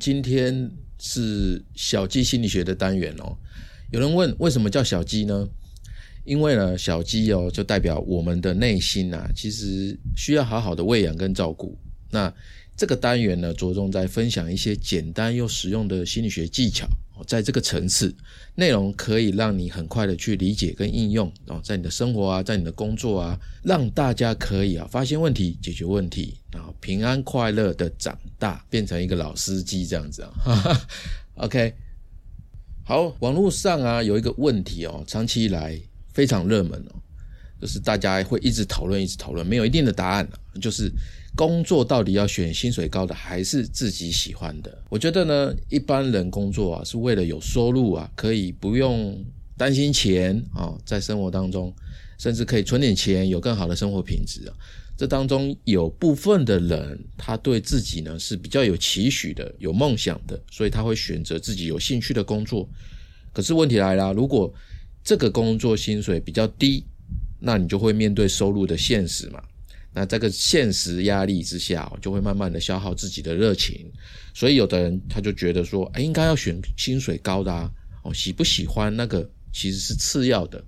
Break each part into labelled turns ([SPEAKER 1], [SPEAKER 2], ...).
[SPEAKER 1] 今天是小鸡心理学的单元哦。有人问为什么叫小鸡呢？因为呢，小鸡哦就代表我们的内心呐，其实需要好好的喂养跟照顾。那这个单元呢，着重在分享一些简单又实用的心理学技巧。在这个层次，内容可以让你很快的去理解跟应用哦，在你的生活啊，在你的工作啊，让大家可以啊发现问题、解决问题，然后平安快乐的长大，变成一个老司机这样子啊。OK，好，网络上啊有一个问题哦，长期以来非常热门哦，就是大家会一直讨论，一直讨论，没有一定的答案就是。工作到底要选薪水高的还是自己喜欢的？我觉得呢，一般人工作啊是为了有收入啊，可以不用担心钱啊，在生活当中，甚至可以存点钱，有更好的生活品质啊。这当中有部分的人，他对自己呢是比较有期许的、有梦想的，所以他会选择自己有兴趣的工作。可是问题来了，如果这个工作薪水比较低，那你就会面对收入的现实嘛。那这个现实压力之下，就会慢慢的消耗自己的热情，所以有的人他就觉得说，哎，应该要选薪水高的啊，哦，喜不喜欢那个其实是次要的，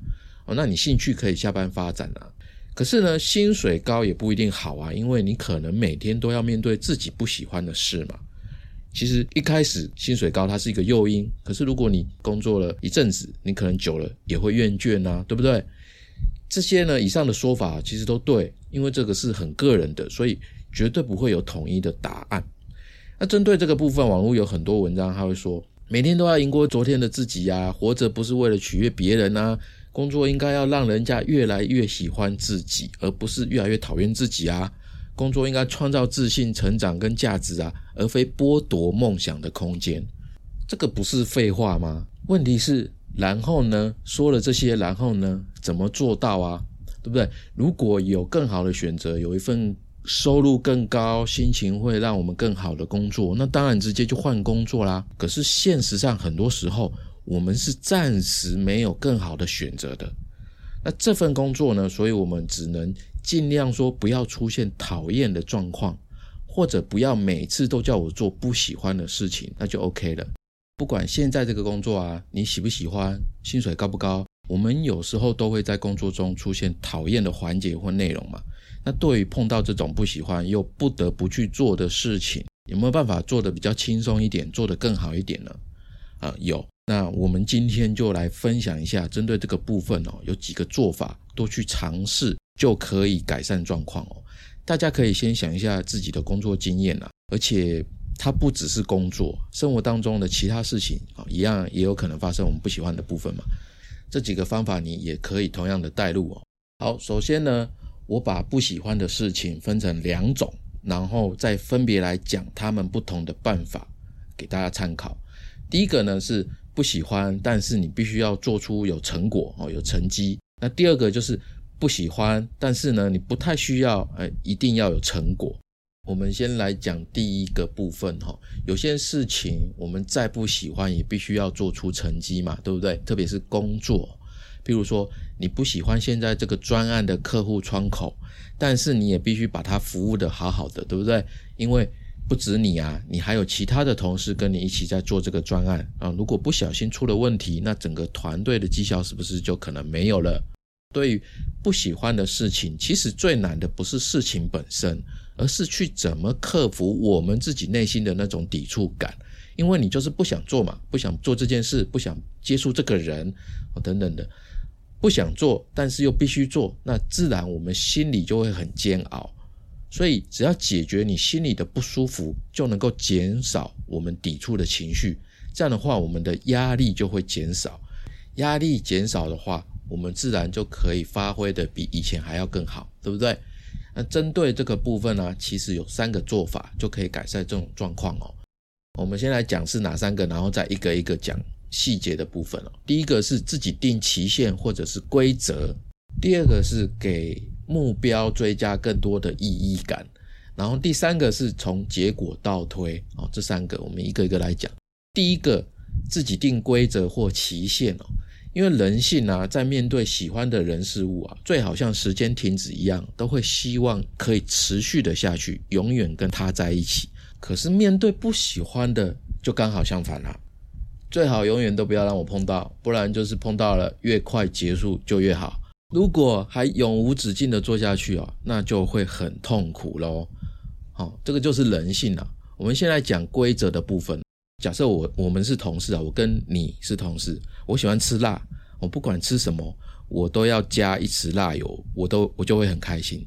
[SPEAKER 1] 哦，那你兴趣可以下班发展啊。可是呢，薪水高也不一定好啊，因为你可能每天都要面对自己不喜欢的事嘛。其实一开始薪水高它是一个诱因，可是如果你工作了一阵子，你可能久了也会厌倦啊，对不对？这些呢，以上的说法其实都对，因为这个是很个人的，所以绝对不会有统一的答案。那针对这个部分，网络有很多文章，他会说，每天都要赢过昨天的自己呀，活着不是为了取悦别人啊，工作应该要让人家越来越喜欢自己，而不是越来越讨厌自己啊。工作应该创造自信、成长跟价值啊，而非剥夺梦想的空间。这个不是废话吗？问题是。然后呢？说了这些，然后呢？怎么做到啊？对不对？如果有更好的选择，有一份收入更高、心情会让我们更好的工作，那当然直接就换工作啦。可是现实上，很多时候我们是暂时没有更好的选择的。那这份工作呢？所以我们只能尽量说不要出现讨厌的状况，或者不要每次都叫我做不喜欢的事情，那就 OK 了。不管现在这个工作啊，你喜不喜欢，薪水高不高，我们有时候都会在工作中出现讨厌的环节或内容嘛。那对于碰到这种不喜欢又不得不去做的事情，有没有办法做得比较轻松一点，做得更好一点呢？啊，有。那我们今天就来分享一下，针对这个部分哦，有几个做法，多去尝试就可以改善状况哦。大家可以先想一下自己的工作经验啊，而且。它不只是工作，生活当中的其他事情啊，一样也有可能发生我们不喜欢的部分嘛。这几个方法你也可以同样的带入哦。好，首先呢，我把不喜欢的事情分成两种，然后再分别来讲他们不同的办法给大家参考。第一个呢是不喜欢，但是你必须要做出有成果哦，有成绩。那第二个就是不喜欢，但是呢你不太需要，呃，一定要有成果。我们先来讲第一个部分哈，有些事情我们再不喜欢，也必须要做出成绩嘛，对不对？特别是工作，比如说你不喜欢现在这个专案的客户窗口，但是你也必须把它服务的好好的，对不对？因为不止你啊，你还有其他的同事跟你一起在做这个专案啊，如果不小心出了问题，那整个团队的绩效是不是就可能没有了？对于不喜欢的事情，其实最难的不是事情本身。而是去怎么克服我们自己内心的那种抵触感，因为你就是不想做嘛，不想做这件事，不想接触这个人，等等的，不想做，但是又必须做，那自然我们心里就会很煎熬。所以只要解决你心里的不舒服，就能够减少我们抵触的情绪。这样的话，我们的压力就会减少。压力减少的话，我们自然就可以发挥的比以前还要更好，对不对？那针对这个部分呢，其实有三个做法就可以改善这种状况哦。我们先来讲是哪三个，然后再一个一个讲细节的部分哦。第一个是自己定期限或者是规则，第二个是给目标追加更多的意义感，然后第三个是从结果倒推哦。这三个我们一个一个来讲。第一个，自己定规则或期限哦。因为人性啊，在面对喜欢的人事物啊，最好像时间停止一样，都会希望可以持续的下去，永远跟他在一起，可是面对不喜欢的，就刚好相反了。最好永远都不要让我碰到，不然就是碰到了，越快结束就越好。如果还永无止境的做下去哦，那就会很痛苦喽。好，这个就是人性啊。我们现在讲规则的部分。假设我我们是同事啊，我跟你是同事，我喜欢吃辣，我不管吃什么，我都要加一匙辣油，我都我就会很开心。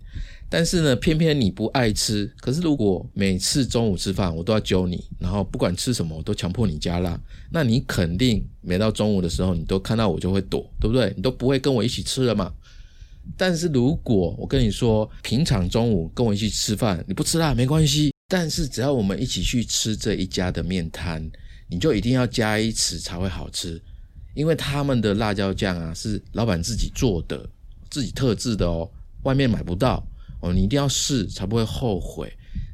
[SPEAKER 1] 但是呢，偏偏你不爱吃。可是如果每次中午吃饭我都要揪你，然后不管吃什么我都强迫你加辣，那你肯定每到中午的时候，你都看到我就会躲，对不对？你都不会跟我一起吃了嘛。但是如果我跟你说，平常中午跟我一起吃饭，你不吃辣没关系。但是只要我们一起去吃这一家的面摊，你就一定要加一匙才会好吃，因为他们的辣椒酱啊是老板自己做的，自己特制的哦，外面买不到哦，你一定要试才不会后悔。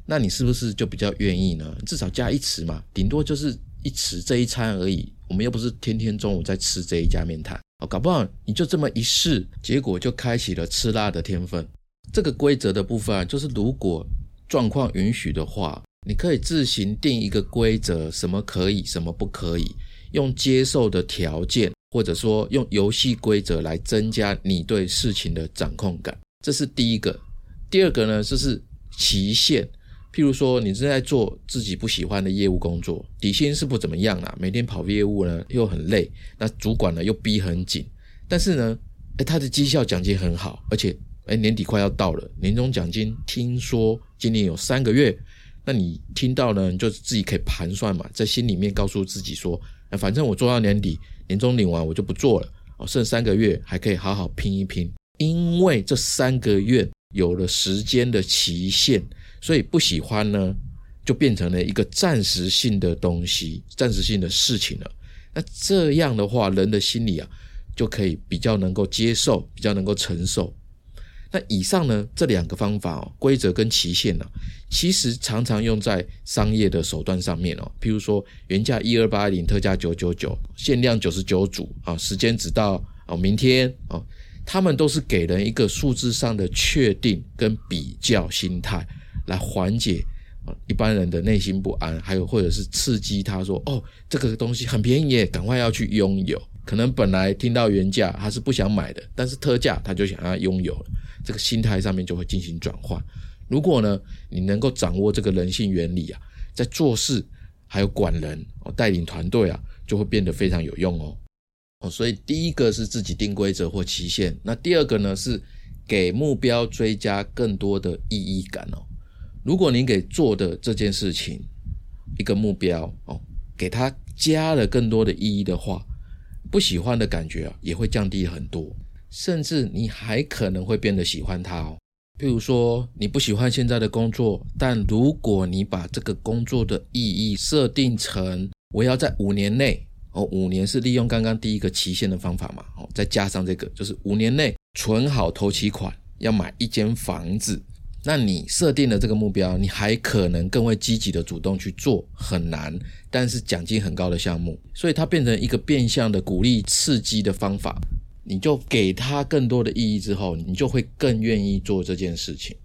[SPEAKER 1] 那你是不是就比较愿意呢？至少加一匙嘛，顶多就是一匙这一餐而已。我们又不是天天中午在吃这一家面摊哦，搞不好你就这么一试，结果就开启了吃辣的天分。这个规则的部分啊，就是如果。状况允许的话，你可以自行定一个规则，什么可以，什么不可以，用接受的条件，或者说用游戏规则来增加你对事情的掌控感。这是第一个。第二个呢，就是期限。譬如说，你正在做自己不喜欢的业务工作，底薪是不怎么样啦，每天跑业务呢又很累，那主管呢又逼很紧，但是呢，哎，他的绩效奖金很好，而且。哎，年底快要到了，年终奖金听说今年有三个月，那你听到呢，你就自己可以盘算嘛，在心里面告诉自己说，反正我做到年底，年终领完我就不做了，哦，剩三个月还可以好好拼一拼，因为这三个月有了时间的期限，所以不喜欢呢，就变成了一个暂时性的东西，暂时性的事情了。那这样的话，人的心里啊，就可以比较能够接受，比较能够承受。那以上呢这两个方法哦，规则跟期限呢，其实常常用在商业的手段上面哦。譬如说原价一二八零，特价九九九，限量九十九组啊，时间只到哦明天哦，他们都是给人一个数字上的确定跟比较心态，来缓解啊一般人的内心不安，还有或者是刺激他说哦这个东西很便宜耶，赶快要去拥有。可能本来听到原价他是不想买的，但是特价他就想要拥有了。这个心态上面就会进行转换。如果呢，你能够掌握这个人性原理啊，在做事还有管人哦，带领团队啊，就会变得非常有用哦。哦，所以第一个是自己定规则或期限，那第二个呢是给目标追加更多的意义感哦。如果你给做的这件事情一个目标哦，给他加了更多的意义的话，不喜欢的感觉啊也会降低很多。甚至你还可能会变得喜欢它哦。譬如说，你不喜欢现在的工作，但如果你把这个工作的意义设定成我要在五年内哦，五年是利用刚刚第一个期限的方法嘛哦，再加上这个就是五年内存好头期款要买一间房子，那你设定了这个目标，你还可能更为积极的主动去做很难但是奖金很高的项目，所以它变成一个变相的鼓励刺激的方法。你就给他更多的意义之后，你就会更愿意做这件事情。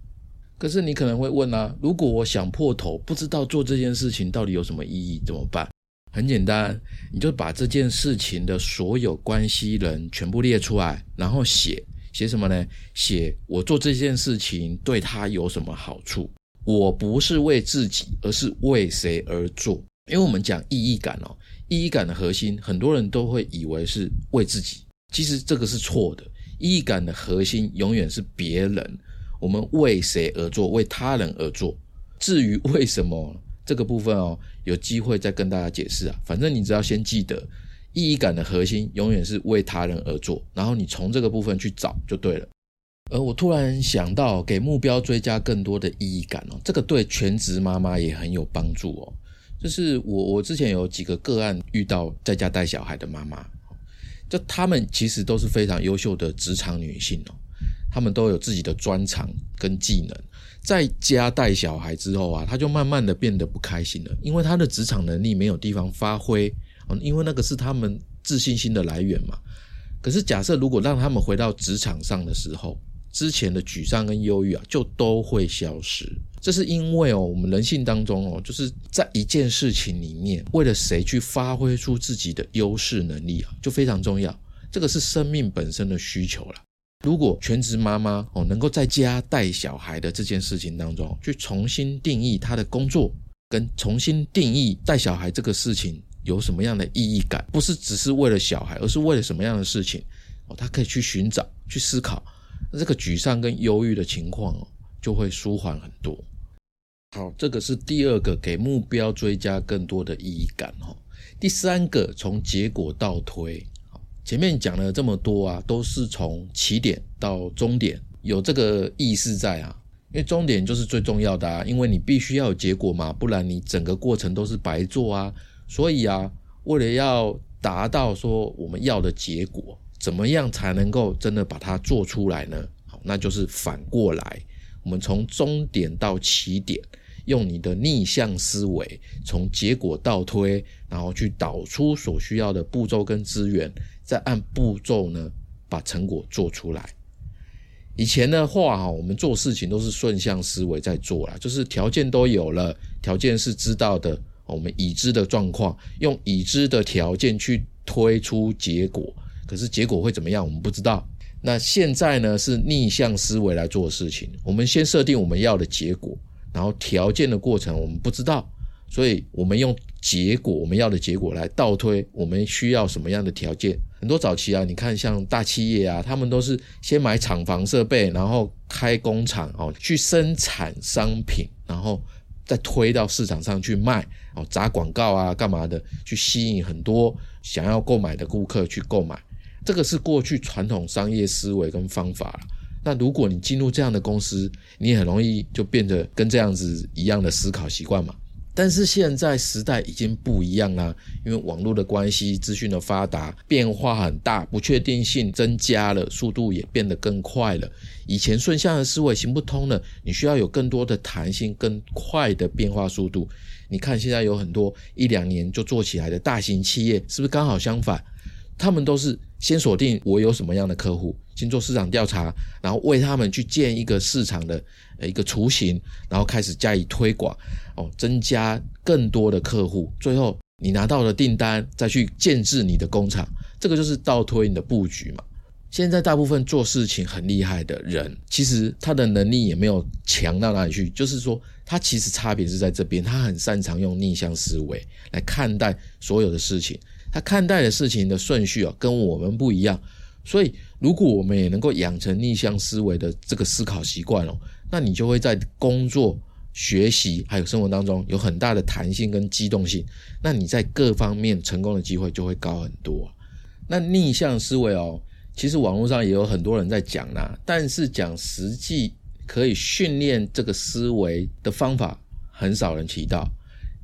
[SPEAKER 1] 可是你可能会问啊，如果我想破头，不知道做这件事情到底有什么意义，怎么办？很简单，你就把这件事情的所有关系人全部列出来，然后写写什么呢？写我做这件事情对他有什么好处？我不是为自己，而是为谁而做？因为我们讲意义感哦，意义感的核心，很多人都会以为是为自己。其实这个是错的，意义感的核心永远是别人。我们为谁而做？为他人而做。至于为什么这个部分哦，有机会再跟大家解释啊。反正你只要先记得，意义感的核心永远是为他人而做，然后你从这个部分去找就对了。而我突然想到，给目标追加更多的意义感哦，这个对全职妈妈也很有帮助哦。就是我我之前有几个个案遇到在家带小孩的妈妈。就他们其实都是非常优秀的职场女性哦，她们都有自己的专长跟技能，在家带小孩之后啊，她就慢慢的变得不开心了，因为她的职场能力没有地方发挥哦，因为那个是他们自信心的来源嘛。可是假设如果让他们回到职场上的时候，之前的沮丧跟忧郁啊，就都会消失。这是因为哦，我们人性当中哦，就是在一件事情里面，为了谁去发挥出自己的优势能力啊，就非常重要。这个是生命本身的需求了。如果全职妈妈哦，能够在家带小孩的这件事情当中，去重新定义她的工作，跟重新定义带小孩这个事情有什么样的意义感，不是只是为了小孩，而是为了什么样的事情哦，他可以去寻找、去思考，那这个沮丧跟忧郁的情况哦。就会舒缓很多。好，这个是第二个，给目标追加更多的意义感哦。第三个，从结果倒推。前面讲了这么多啊，都是从起点到终点，有这个意识在啊。因为终点就是最重要的啊，因为你必须要有结果嘛，不然你整个过程都是白做啊。所以啊，为了要达到说我们要的结果，怎么样才能够真的把它做出来呢？好，那就是反过来。我们从终点到起点，用你的逆向思维，从结果倒推，然后去导出所需要的步骤跟资源，再按步骤呢把成果做出来。以前的话哈，我们做事情都是顺向思维在做啦，就是条件都有了，条件是知道的，我们已知的状况，用已知的条件去推出结果，可是结果会怎么样，我们不知道。那现在呢是逆向思维来做事情。我们先设定我们要的结果，然后条件的过程我们不知道，所以我们用结果我们要的结果来倒推我们需要什么样的条件。很多早期啊，你看像大企业啊，他们都是先买厂房设备，然后开工厂哦，去生产商品，然后再推到市场上去卖哦，砸广告啊，干嘛的，去吸引很多想要购买的顾客去购买。这个是过去传统商业思维跟方法了。那如果你进入这样的公司，你很容易就变得跟这样子一样的思考习惯嘛。但是现在时代已经不一样啦，因为网络的关系，资讯的发达，变化很大，不确定性增加了，速度也变得更快了。以前顺向的思维行不通了，你需要有更多的弹性、更快的变化速度。你看现在有很多一两年就做起来的大型企业，是不是刚好相反？他们都是先锁定我有什么样的客户，先做市场调查，然后为他们去建一个市场的呃一个雏形，然后开始加以推广，哦，增加更多的客户，最后你拿到了订单，再去建制你的工厂，这个就是倒推你的布局嘛。现在大部分做事情很厉害的人，其实他的能力也没有强到哪里去，就是说他其实差别是在这边，他很擅长用逆向思维来看待所有的事情。他看待的事情的顺序啊，跟我们不一样，所以如果我们也能够养成逆向思维的这个思考习惯哦，那你就会在工作、学习还有生活当中有很大的弹性跟机动性，那你在各方面成功的机会就会高很多。那逆向思维哦，其实网络上也有很多人在讲啦，但是讲实际可以训练这个思维的方法，很少人提到。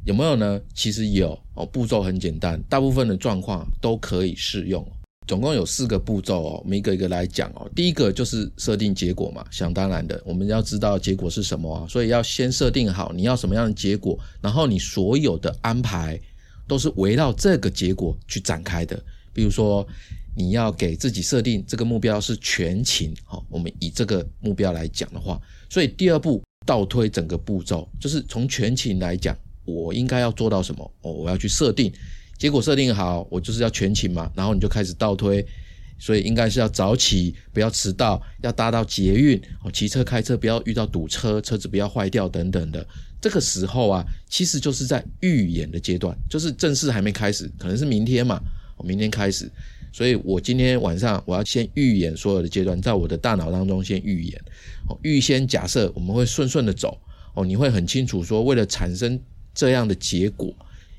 [SPEAKER 1] 有没有呢？其实有哦，步骤很简单，大部分的状况都可以适用。总共有四个步骤哦，我们一个一个来讲哦。第一个就是设定结果嘛，想当然的，我们要知道结果是什么啊，所以要先设定好你要什么样的结果，然后你所有的安排都是围绕这个结果去展开的。比如说，你要给自己设定这个目标是全勤，好，我们以这个目标来讲的话，所以第二步倒推整个步骤，就是从全勤来讲。我应该要做到什么？哦，我要去设定，结果设定好，我就是要全勤嘛。然后你就开始倒推，所以应该是要早起，不要迟到，要搭到捷运，哦，骑车开车不要遇到堵车，车子不要坏掉等等的。这个时候啊，其实就是在预演的阶段，就是正式还没开始，可能是明天嘛，明天开始。所以我今天晚上我要先预演所有的阶段，在我的大脑当中先预演，哦，预先假设我们会顺顺的走，哦，你会很清楚说，为了产生。这样的结果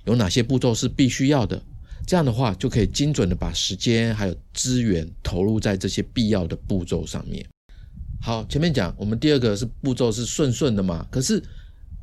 [SPEAKER 1] 有哪些步骤是必须要的？这样的话就可以精准的把时间还有资源投入在这些必要的步骤上面。好，前面讲我们第二个是步骤是顺顺的嘛，可是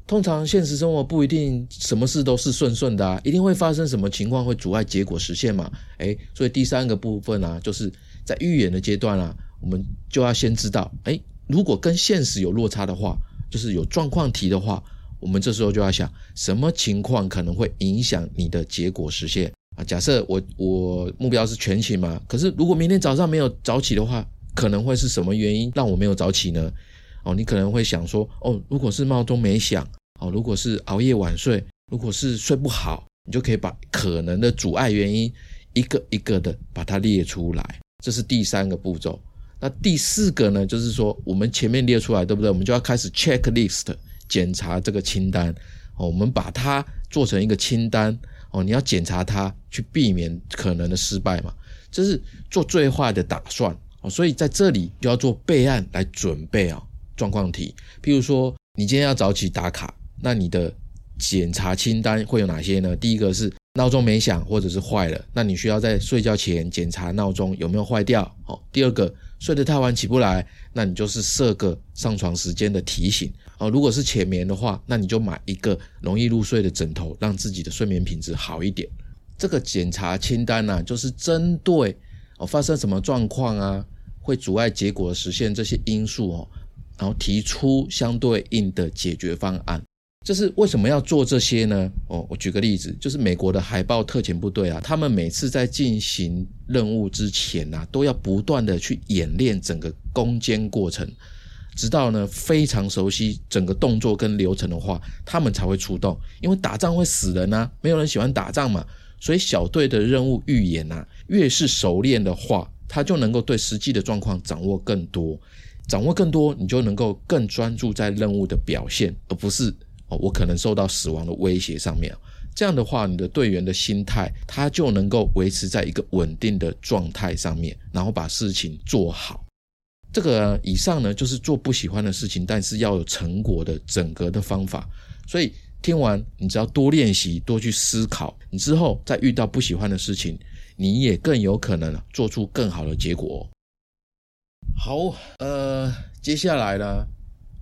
[SPEAKER 1] 通常现实生活不一定什么事都是顺顺的啊，一定会发生什么情况会阻碍结果实现嘛？诶，所以第三个部分啊，就是在预演的阶段啊，我们就要先知道，诶，如果跟现实有落差的话，就是有状况题的话。我们这时候就要想，什么情况可能会影响你的结果实现啊？假设我我目标是全勤嘛，可是如果明天早上没有早起的话，可能会是什么原因让我没有早起呢？哦，你可能会想说，哦，如果是闹钟没响，哦，如果是熬夜晚睡，如果是睡不好，你就可以把可能的阻碍原因一个一个的把它列出来。这是第三个步骤。那第四个呢，就是说我们前面列出来，对不对？我们就要开始 checklist 检查这个清单。哦，我们把它做成一个清单。哦，你要检查它，去避免可能的失败嘛。这是做最坏的打算。哦，所以在这里就要做备案来准备啊。状况题，譬如说你今天要早起打卡，那你的检查清单会有哪些呢？第一个是闹钟没响或者是坏了，那你需要在睡觉前检查闹钟有没有坏掉。好，第二个睡得太晚起不来，那你就是设个上床时间的提醒。哦，如果是浅眠的话，那你就买一个容易入睡的枕头，让自己的睡眠品质好一点。这个检查清单呢，就是针对哦发生什么状况啊，会阻碍结果的实现这些因素哦。然后提出相对应的解决方案，这是为什么要做这些呢？哦，我举个例子，就是美国的海豹特遣部队啊，他们每次在进行任务之前呐，都要不断的去演练整个攻坚过程，直到呢非常熟悉整个动作跟流程的话，他们才会出动。因为打仗会死人啊，没有人喜欢打仗嘛，所以小队的任务预演呐，越是熟练的话，他就能够对实际的状况掌握更多。掌握更多，你就能够更专注在任务的表现，而不是我可能受到死亡的威胁上面。这样的话，你的队员的心态，他就能够维持在一个稳定的状态上面，然后把事情做好。这个以上呢，就是做不喜欢的事情，但是要有成果的整个的方法。所以听完，你只要多练习，多去思考，你之后再遇到不喜欢的事情，你也更有可能做出更好的结果。好，呃，接下来呢，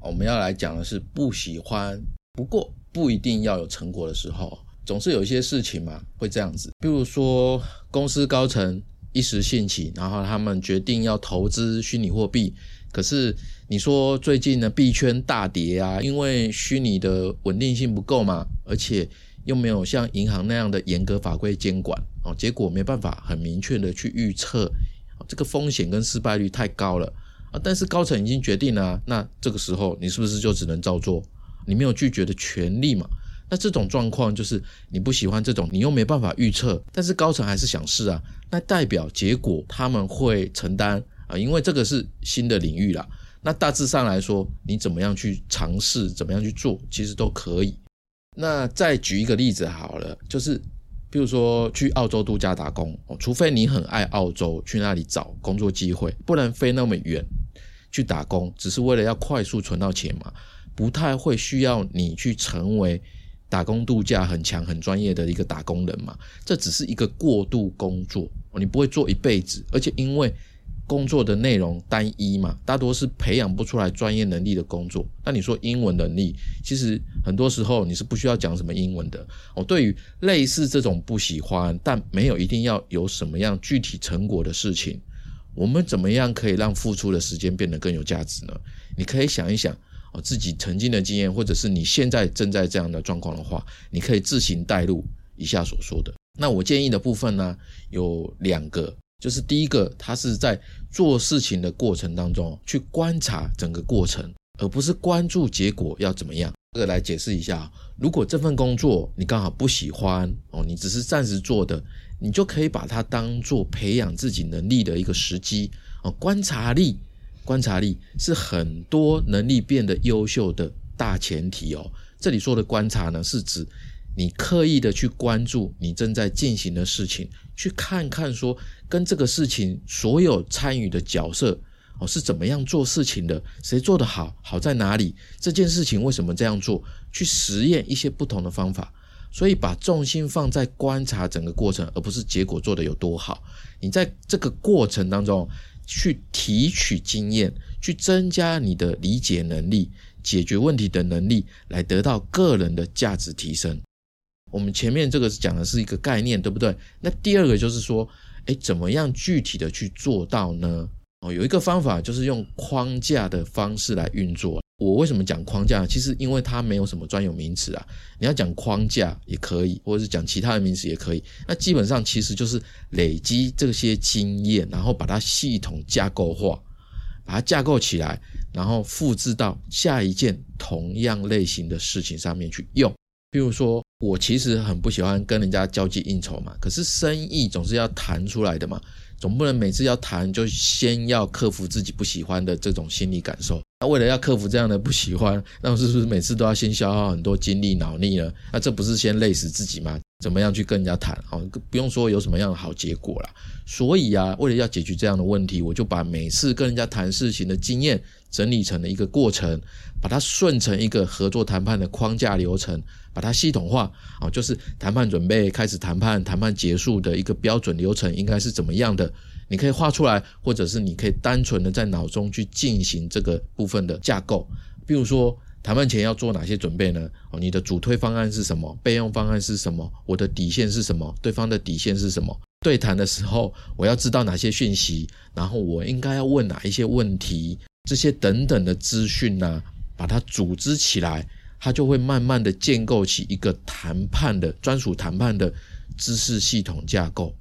[SPEAKER 1] 我们要来讲的是不喜欢，不过不一定要有成果的时候，总是有一些事情嘛会这样子。比如说，公司高层一时兴起，然后他们决定要投资虚拟货币，可是你说最近呢币圈大跌啊，因为虚拟的稳定性不够嘛，而且又没有像银行那样的严格法规监管哦，结果没办法很明确的去预测。这个风险跟失败率太高了啊！但是高层已经决定了，那这个时候你是不是就只能照做？你没有拒绝的权利嘛？那这种状况就是你不喜欢这种，你又没办法预测，但是高层还是想试啊，那代表结果他们会承担啊，因为这个是新的领域啦。那大致上来说，你怎么样去尝试，怎么样去做，其实都可以。那再举一个例子好了，就是。比如说去澳洲度假打工，除非你很爱澳洲，去那里找工作机会，不然飞那么远去打工，只是为了要快速存到钱嘛，不太会需要你去成为打工度假很强很专业的一个打工人嘛，这只是一个过渡工作，你不会做一辈子，而且因为。工作的内容单一嘛，大多是培养不出来专业能力的工作。那你说英文能力，其实很多时候你是不需要讲什么英文的。哦，对于类似这种不喜欢但没有一定要有什么样具体成果的事情，我们怎么样可以让付出的时间变得更有价值呢？你可以想一想哦，自己曾经的经验，或者是你现在正在这样的状况的话，你可以自行带入以下所说的。那我建议的部分呢，有两个。就是第一个，他是在做事情的过程当中去观察整个过程，而不是关注结果要怎么样。这个来解释一下，如果这份工作你刚好不喜欢哦，你只是暂时做的，你就可以把它当做培养自己能力的一个时机哦。观察力，观察力是很多能力变得优秀的大前提哦。这里说的观察呢，是指。你刻意的去关注你正在进行的事情，去看看说跟这个事情所有参与的角色哦是怎么样做事情的，谁做得好，好在哪里？这件事情为什么这样做？去实验一些不同的方法，所以把重心放在观察整个过程，而不是结果做得有多好。你在这个过程当中去提取经验，去增加你的理解能力、解决问题的能力，来得到个人的价值提升。我们前面这个是讲的是一个概念，对不对？那第二个就是说，哎，怎么样具体的去做到呢？哦，有一个方法就是用框架的方式来运作。我为什么讲框架？其实因为它没有什么专有名词啊。你要讲框架也可以，或者是讲其他的名词也可以。那基本上其实就是累积这些经验，然后把它系统架构化。把它架构起来，然后复制到下一件同样类型的事情上面去用。比如说，我其实很不喜欢跟人家交际应酬嘛，可是生意总是要谈出来的嘛，总不能每次要谈就先要克服自己不喜欢的这种心理感受。那为了要克服这样的不喜欢，那是不是每次都要先消耗很多精力脑力呢？那这不是先累死自己吗？怎么样去跟人家谈？哦，不用说有什么样的好结果啦。所以啊，为了要解决这样的问题，我就把每次跟人家谈事情的经验整理成了一个过程，把它顺成一个合作谈判的框架流程，把它系统化。哦，就是谈判准备开始谈判，谈判结束的一个标准流程应该是怎么样的？你可以画出来，或者是你可以单纯的在脑中去进行这个部分的架构，比如说。谈判前要做哪些准备呢？哦，你的主推方案是什么？备用方案是什么？我的底线是什么？对方的底线是什么？对谈的时候，我要知道哪些讯息？然后我应该要问哪一些问题？这些等等的资讯呢？把它组织起来，它就会慢慢的建构起一个谈判的专属谈判的知识系统架构。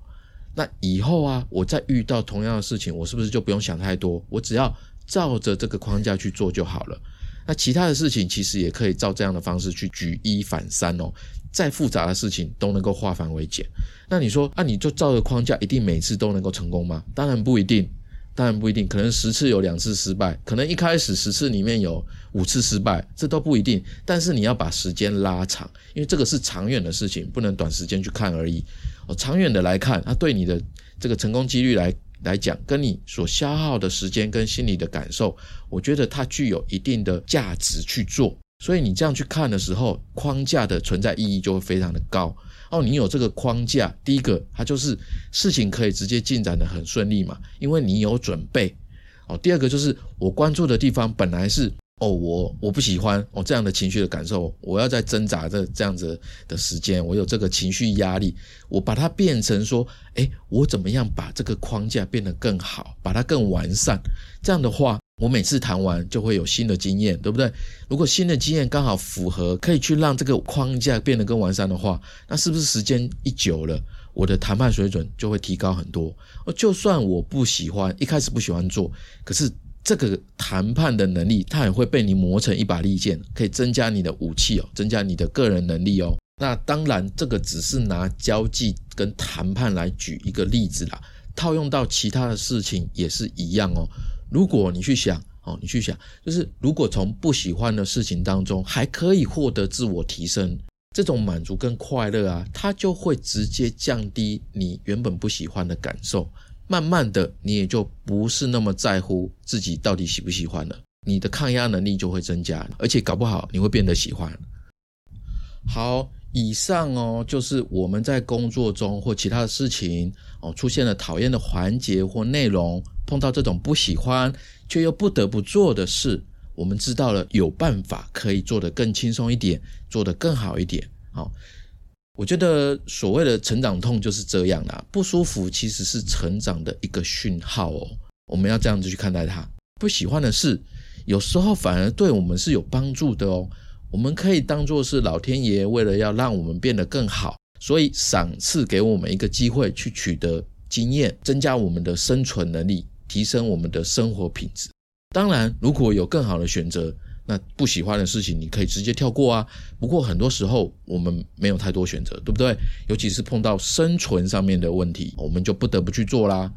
[SPEAKER 1] 那以后啊，我再遇到同样的事情，我是不是就不用想太多？我只要照着这个框架去做就好了。那其他的事情其实也可以照这样的方式去举一反三哦，再复杂的事情都能够化繁为简。那你说，那你就照着框架，一定每次都能够成功吗？当然不一定，当然不一定，可能十次有两次失败，可能一开始十次里面有五次失败，这都不一定。但是你要把时间拉长，因为这个是长远的事情，不能短时间去看而已。哦，长远的来看，它对你的这个成功几率来。来讲，跟你所消耗的时间跟心理的感受，我觉得它具有一定的价值去做。所以你这样去看的时候，框架的存在意义就会非常的高。哦，你有这个框架，第一个它就是事情可以直接进展的很顺利嘛，因为你有准备。哦，第二个就是我关注的地方本来是。哦，我我不喜欢哦这样的情绪的感受，我要在挣扎这这样子的时间，我有这个情绪压力，我把它变成说，哎，我怎么样把这个框架变得更好，把它更完善？这样的话，我每次谈完就会有新的经验，对不对？如果新的经验刚好符合，可以去让这个框架变得更完善的话，那是不是时间一久了，我的谈判水准就会提高很多？就算我不喜欢，一开始不喜欢做，可是。这个谈判的能力，它也会被你磨成一把利剑，可以增加你的武器哦，增加你的个人能力哦。那当然，这个只是拿交际跟谈判来举一个例子啦，套用到其他的事情也是一样哦。如果你去想哦，你去想，就是如果从不喜欢的事情当中还可以获得自我提升，这种满足跟快乐啊，它就会直接降低你原本不喜欢的感受。慢慢的，你也就不是那么在乎自己到底喜不喜欢了，你的抗压能力就会增加，而且搞不好你会变得喜欢。好，以上哦，就是我们在工作中或其他的事情哦，出现了讨厌的环节或内容，碰到这种不喜欢却又不得不做的事，我们知道了有办法可以做得更轻松一点，做得更好一点。好。我觉得所谓的成长痛就是这样啦，不舒服其实是成长的一个讯号哦。我们要这样子去看待它。不喜欢的事，有时候反而对我们是有帮助的哦。我们可以当做是老天爷为了要让我们变得更好，所以赏赐给我们一个机会去取得经验，增加我们的生存能力，提升我们的生活品质。当然，如果有更好的选择。那不喜欢的事情，你可以直接跳过啊。不过很多时候我们没有太多选择，对不对？尤其是碰到生存上面的问题，我们就不得不去做啦。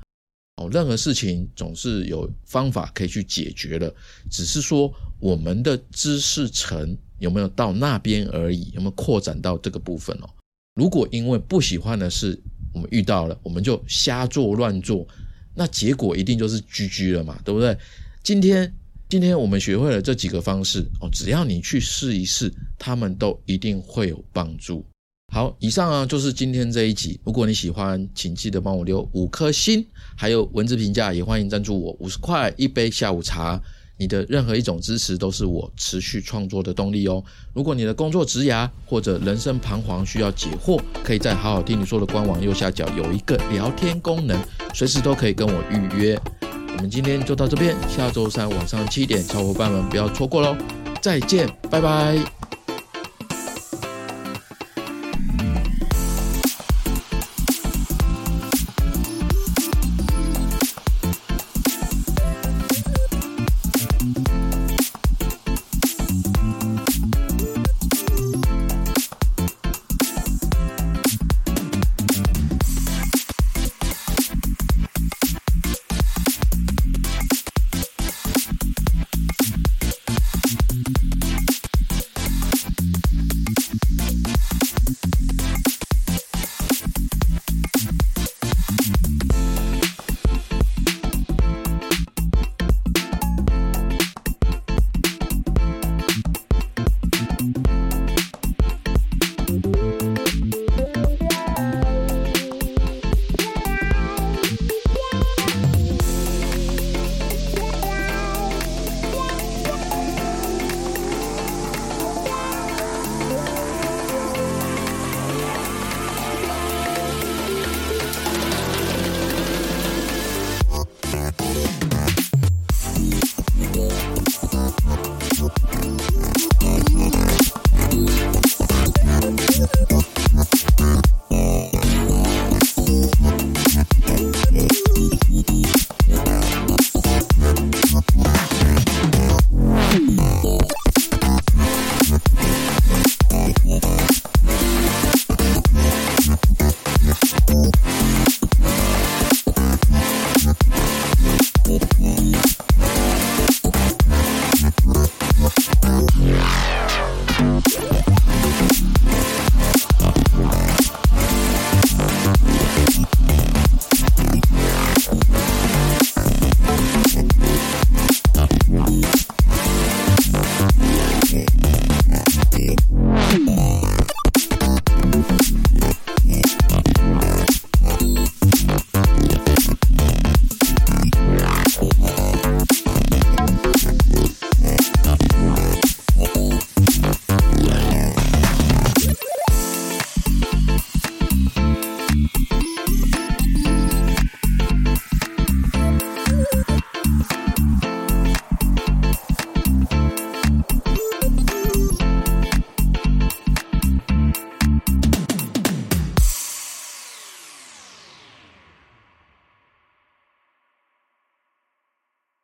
[SPEAKER 1] 哦，任何事情总是有方法可以去解决的，只是说我们的知识层有没有到那边而已，有没有扩展到这个部分哦？如果因为不喜欢的事我们遇到了，我们就瞎做乱做，那结果一定就是 GG 了嘛，对不对？今天。今天我们学会了这几个方式哦，只要你去试一试，他们都一定会有帮助。好，以上啊就是今天这一集。如果你喜欢，请记得帮我留五颗星，还有文字评价，也欢迎赞助我五十块一杯下午茶。你的任何一种支持都是我持续创作的动力哦。如果你的工作职涯或者人生彷徨需要解惑，可以在好好听你说的官网右下角有一个聊天功能，随时都可以跟我预约。我们今天就到这边，下周三晚上七点，小伙伴们不要错过喽！再见，拜拜。